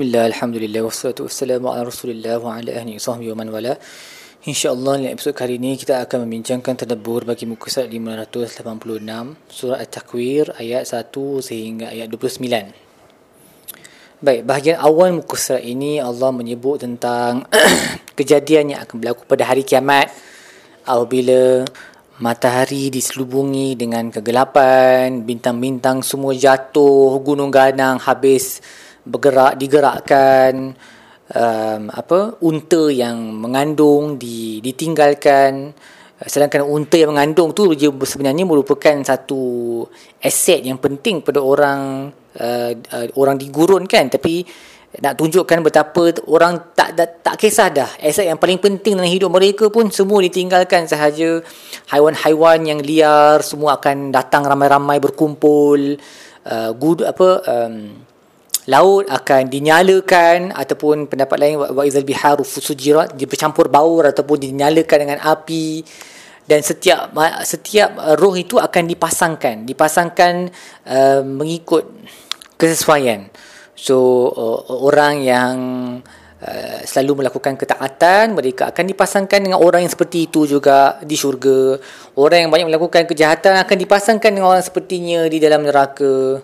Bismillah, Alhamdulillah, wassalatu wassalamu ala rasulillah wa ala ahli sahbihi wa man wala. InsyaAllah dalam episod kali ini kita akan membincangkan terdebur bagi muka surat 586 Surah At-Takwir ayat 1 sehingga ayat 29 Baik, bahagian awal muka surat ini Allah menyebut tentang kejadian yang akan berlaku pada hari kiamat. Apabila matahari diselubungi dengan kegelapan Bintang-bintang semua jatuh, gunung ganang habis bergerak digerakkan um, apa unta yang mengandung di, ditinggalkan. Sedangkan unta yang mengandung tu dia sebenarnya merupakan satu aset yang penting pada orang uh, uh, orang di gurun kan. Tapi nak tunjukkan betapa orang tak tak, tak kisah dah. Aset yang paling penting dalam hidup mereka pun semua ditinggalkan sahaja. Haiwan-haiwan yang liar semua akan datang ramai-ramai berkumpul. Uh, good apa um, laut akan dinyalakan ataupun pendapat lain wa izal biharu fusujirat bercampur baur ataupun dinyalakan dengan api. Dan setiap setiap uh, roh itu akan dipasangkan dipasangkan uh, mengikut kesesuaian. So uh, orang yang uh, selalu melakukan ketaatan mereka akan dipasangkan dengan orang yang seperti itu juga di syurga. Orang yang banyak melakukan kejahatan akan dipasangkan dengan orang sepertinya di dalam neraka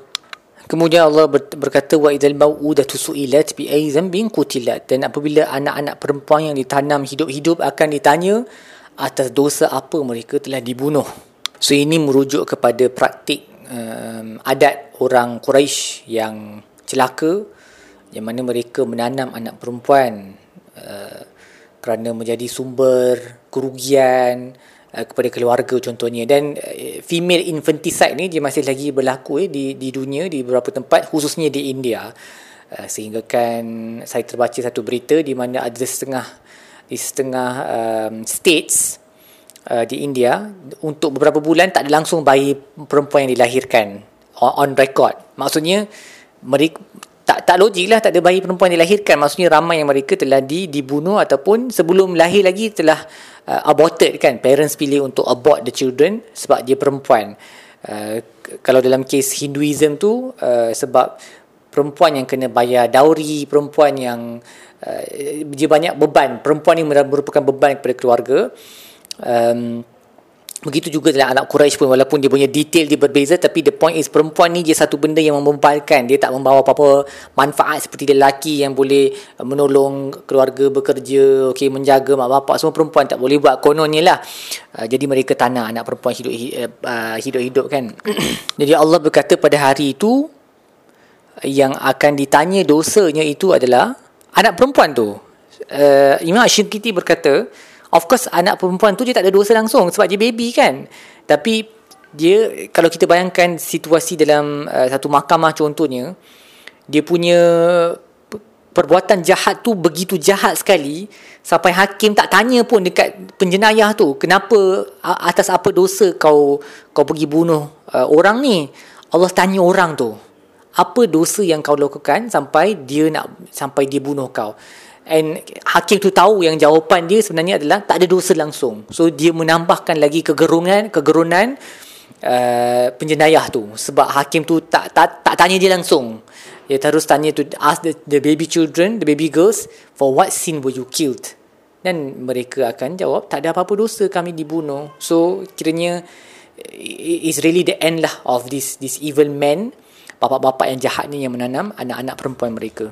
Kemudian Allah berkata wa idzal mau'udatu su'ilat bi ayyi dhanbin qutilat dan apabila anak-anak perempuan yang ditanam hidup-hidup akan ditanya atas dosa apa mereka telah dibunuh. So ini merujuk kepada praktik um, adat orang Quraisy yang celaka yang mana mereka menanam anak perempuan uh, kerana menjadi sumber kerugian kepada keluarga contohnya. Dan uh, female infanticide ni dia masih lagi berlaku eh, di di dunia di beberapa tempat khususnya di India. Uh, sehingga kan saya terbaca satu berita di mana ada setengah di setengah um, states uh, di India untuk beberapa bulan tak ada langsung bayi perempuan yang dilahirkan on, on record. Maksudnya mereka tak tak logik lah tak ada bayi perempuan dilahirkan. Maksudnya ramai yang mereka telah di, dibunuh ataupun sebelum lahir lagi telah uh, aborted kan. Parents pilih untuk abort the children sebab dia perempuan. Uh, kalau dalam kes Hinduism tu uh, sebab perempuan yang kena bayar dowry perempuan yang uh, dia banyak beban. Perempuan ni merupakan beban kepada keluarga. Um, Begitu juga dalam anak Quraisy pun walaupun dia punya detail dia berbeza tapi the point is perempuan ni dia satu benda yang membebalkan. Dia tak membawa apa-apa manfaat seperti lelaki yang boleh uh, menolong keluarga bekerja okey menjaga mak bapak. Semua perempuan tak boleh buat kononnya lah. Uh, jadi mereka tanah anak perempuan hidup uh, hidup-hidup kan. Jadi Allah berkata pada hari itu yang akan ditanya dosanya itu adalah anak perempuan tu. Uh, Imam Ash-Shinkiti berkata Of course anak perempuan tu dia tak ada dosa langsung sebab dia baby kan. Tapi dia kalau kita bayangkan situasi dalam uh, satu mahkamah contohnya dia punya perbuatan jahat tu begitu jahat sekali sampai hakim tak tanya pun dekat penjenayah tu kenapa atas apa dosa kau kau pergi bunuh uh, orang ni Allah tanya orang tu apa dosa yang kau lakukan sampai dia nak sampai dia bunuh kau and hakim tu tahu yang jawapan dia sebenarnya adalah tak ada dosa langsung. So dia menambahkan lagi kegerungan kegerunan uh, penjenayah tu. Sebab hakim tu tak tak tak tanya dia langsung. Dia terus tanya tu ask the, the baby children the baby girls for what sin were you killed? Dan mereka akan jawab tak ada apa-apa dosa kami dibunuh. So kiranya is really the end lah of this this evil man bapa-bapa yang jahat ni yang menanam anak-anak perempuan mereka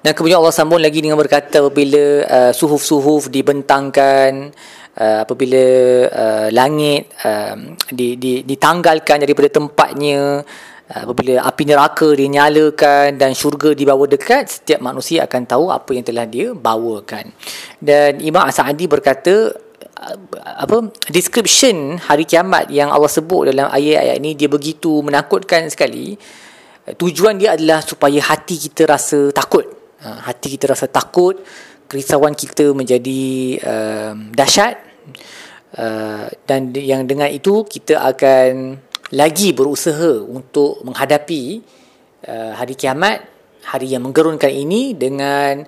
dan kemudian Allah sambung lagi dengan berkata apabila uh, suhuf-suhuf dibentangkan uh, apabila uh, langit um, di, di, ditanggalkan daripada tempatnya uh, apabila api neraka dinyalakan dan syurga dibawa dekat setiap manusia akan tahu apa yang telah dia bawakan. Dan Imam As-Sa'adi berkata uh, apa description hari kiamat yang Allah sebut dalam ayat-ayat ini dia begitu menakutkan sekali. Tujuan dia adalah supaya hati kita rasa takut Ha, hati kita rasa takut kerisauan kita menjadi uh, dahsyat. Uh, dan yang dengan itu kita akan lagi berusaha untuk menghadapi uh, hari kiamat hari yang menggerunkan ini dengan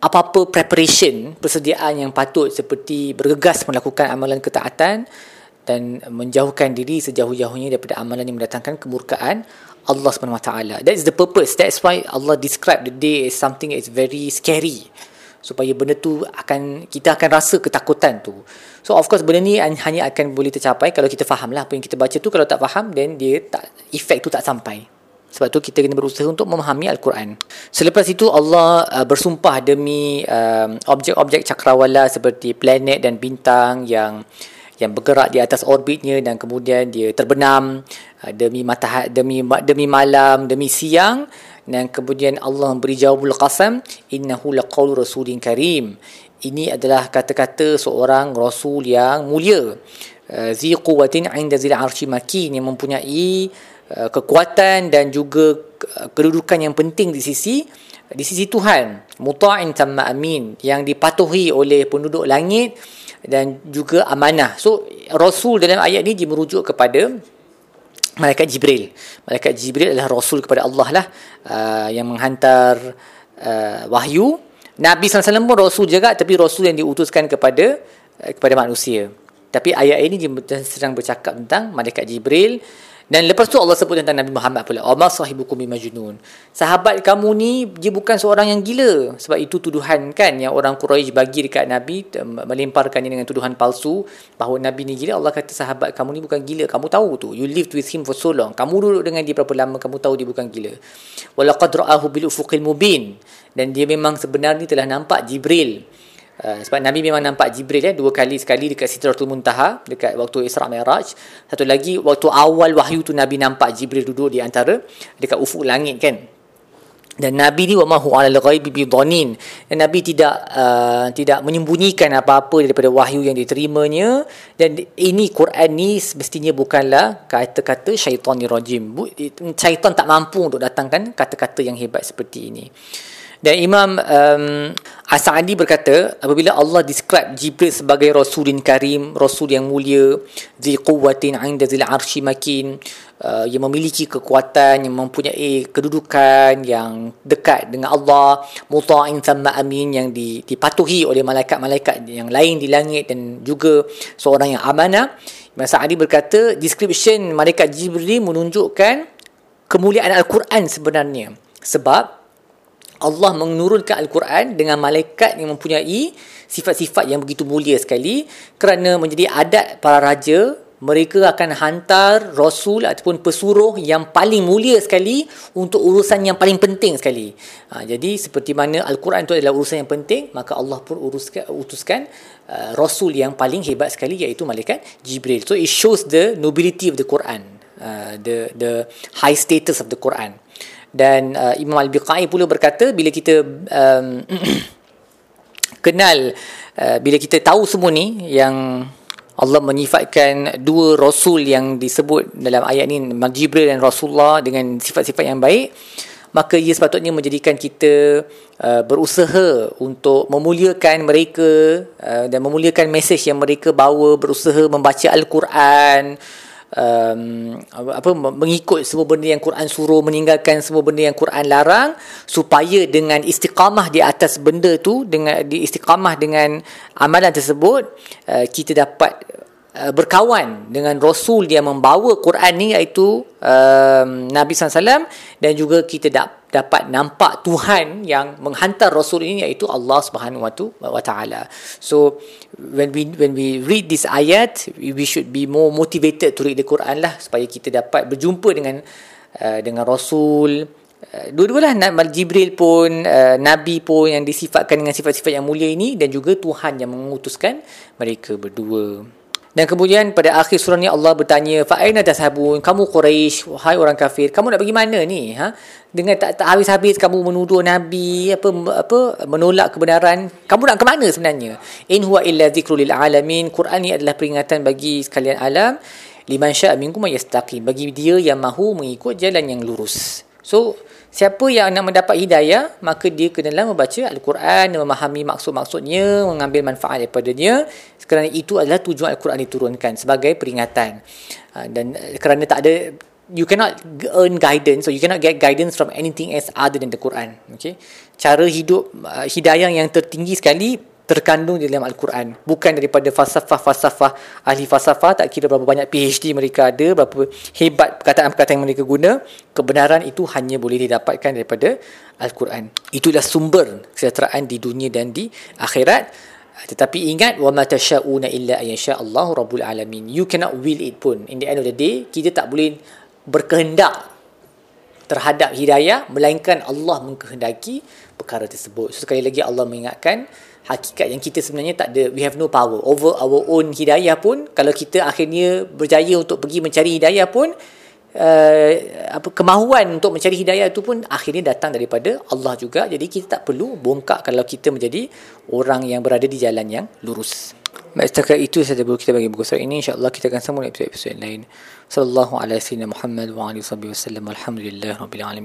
apa-apa preparation persediaan yang patut seperti bergegas melakukan amalan ketaatan dan menjauhkan diri sejauh-jauhnya daripada amalan yang mendatangkan kemurkaan Allah Taala. That is the purpose. That's why Allah describe the day as something that is very scary. Supaya benda tu akan kita akan rasa ketakutan tu. So of course benda ni hanya akan boleh tercapai kalau kita faham lah apa yang kita baca tu. Kalau tak faham then dia tak efek tu tak sampai. Sebab tu kita kena berusaha untuk memahami Al-Quran. Selepas itu Allah uh, bersumpah demi uh, objek-objek cakrawala seperti planet dan bintang yang yang bergerak di atas orbitnya dan kemudian dia terbenam uh, demi matahari demi demi malam demi siang. Dan kemudian Allah memberi jawabul qasam innahu laqaul rasulin karim. Ini adalah kata-kata seorang rasul yang mulia. Uh, zi quwwatin 'inda zil 'arsy makin yang mempunyai uh, kekuatan dan juga kedudukan yang penting di sisi di sisi Tuhan muta'in tamma amin yang dipatuhi oleh penduduk langit dan juga amanah. So Rasul dalam ayat ni dia merujuk kepada malaikat Jibril. Malaikat Jibril adalah Rasul kepada Allah lah uh, yang menghantar uh, wahyu. Nabi SAW pun Rasul juga tapi Rasul yang diutuskan kepada uh, kepada manusia. Tapi ayat ini dia sedang bercakap tentang malaikat Jibril dan lepas tu Allah sebut tentang Nabi Muhammad pula. Oma sahibukum bimajnun. Sahabat kamu ni dia bukan seorang yang gila. Sebab itu tuduhan kan yang orang Quraisy bagi dekat Nabi melemparkannya dengan tuduhan palsu bahawa Nabi ni gila. Allah kata sahabat kamu ni bukan gila. Kamu tahu tu. You lived with him for so long. Kamu duduk dengan dia berapa lama kamu tahu dia bukan gila. Walaqad ra'ahu bil ufuqil mubin. Dan dia memang sebenarnya telah nampak Jibril Uh, sebab Nabi memang nampak Jibril ya dua kali sekali dekat Sidratul Muntaha dekat waktu Isra Mi'raj. Satu lagi waktu awal wahyu tu Nabi nampak Jibril duduk di antara dekat ufuk langit kan? Dan Nabi ni wa mahu ala ghaibi bi dhanin. Dan Nabi tidak uh, tidak menyembunyikan apa-apa daripada wahyu yang diterimanya. Dan ini Quran ni semestinya bukanlah kata-kata syaitanir rajim. Syaitan tak mampu untuk datangkan kata-kata yang hebat seperti ini. Dan Imam um, As-Sa'adi berkata apabila Allah describe Jibril sebagai Rasulin Karim, Rasul yang mulia, Zil Quwwatin 'inda Zil 'Arsy Makin, uh, yang memiliki kekuatan, yang mempunyai kedudukan yang dekat dengan Allah, muta'in thamma amin yang dipatuhi oleh malaikat-malaikat yang lain di langit dan juga seorang yang amanah. Imam Sa'adi berkata description malaikat Jibril menunjukkan kemuliaan Al-Quran sebenarnya. Sebab Allah menurunkan Al-Quran dengan malaikat yang mempunyai sifat-sifat yang begitu mulia sekali kerana menjadi adat para raja mereka akan hantar rasul ataupun pesuruh yang paling mulia sekali untuk urusan yang paling penting sekali. Ha, jadi seperti mana Al-Quran itu adalah urusan yang penting, maka Allah pun uruskan, utuskan uh, rasul yang paling hebat sekali iaitu malaikat Jibril. So it shows the nobility of the Quran, uh, the the high status of the Quran dan uh, Imam Al-Biqai pula berkata bila kita um, kenal uh, bila kita tahu semua ni yang Allah menyifatkan dua rasul yang disebut dalam ayat ni Jibril dan Rasulullah dengan sifat-sifat yang baik maka ia sepatutnya menjadikan kita uh, berusaha untuk memuliakan mereka uh, dan memuliakan mesej yang mereka bawa berusaha membaca al-Quran um, apa mengikut semua benda yang Quran suruh meninggalkan semua benda yang Quran larang supaya dengan istiqamah di atas benda tu dengan di istiqamah dengan amalan tersebut uh, kita dapat uh, berkawan dengan rasul yang membawa Quran ni iaitu um, Nabi SAW dan juga kita dapat dapat nampak Tuhan yang menghantar rasul ini iaitu Allah Subhanahu wa taala. So when we when we read this ayat we should be more motivated to read the Quran lah supaya kita dapat berjumpa dengan uh, dengan rasul uh, dua-dualah Nabi Jibril pun uh, Nabi pun yang disifatkan dengan sifat-sifat yang mulia ini dan juga Tuhan yang mengutuskan mereka berdua. Dan kemudian pada akhir surah ni Allah bertanya, "Fa aina tashabun? Kamu Quraisy, wahai orang kafir, kamu nak pergi mana ni?" Ha? Dengan tak, tak habis-habis kamu menuduh nabi apa apa menolak kebenaran. Kamu nak ke mana sebenarnya? In huwa illa dzikrul lil alamin. Quran ni adalah peringatan bagi sekalian alam. Liman syaa minkum yastaqim. Bagi dia yang mahu mengikut jalan yang lurus. So, Siapa yang nak mendapat hidayah, maka dia kenalah membaca Al-Quran, memahami maksud-maksudnya, mengambil manfaat daripadanya. Kerana itu adalah tujuan Al-Quran diturunkan sebagai peringatan. Ha, dan eh, kerana tak ada, you cannot earn guidance, so you cannot get guidance from anything else other than the Quran. Okay? Cara hidup, uh, hidayah yang tertinggi sekali, terkandung di dalam Al-Quran. Bukan daripada falsafah-falsafah ahli falsafah tak kira berapa banyak PhD mereka ada berapa hebat perkataan-perkataan yang mereka guna. Kebenaran itu hanya boleh didapatkan daripada Al-Quran. Itulah sumber kesejahteraan di dunia dan di akhirat. Tetapi ingat wa ma tasyauna illa ayyasha Allah rabbul alamin. You cannot will it pun. In the end of the day kita tak boleh berkehendak terhadap hidayah melainkan Allah mengkehendaki perkara tersebut. So, sekali lagi Allah mengingatkan hakikat yang kita sebenarnya tak ada we have no power over our own hidayah pun kalau kita akhirnya berjaya untuk pergi mencari hidayah pun uh, apa kemahuan untuk mencari hidayah itu pun akhirnya datang daripada Allah juga jadi kita tak perlu bongkak kalau kita menjadi orang yang berada di jalan yang lurus Baik, setakat itu sahaja buku kita bagi buku surat ini. InsyaAllah kita akan sambung episod-episod lain. Sallallahu alaihi wa sallam. Alhamdulillah Rabbil Alamin.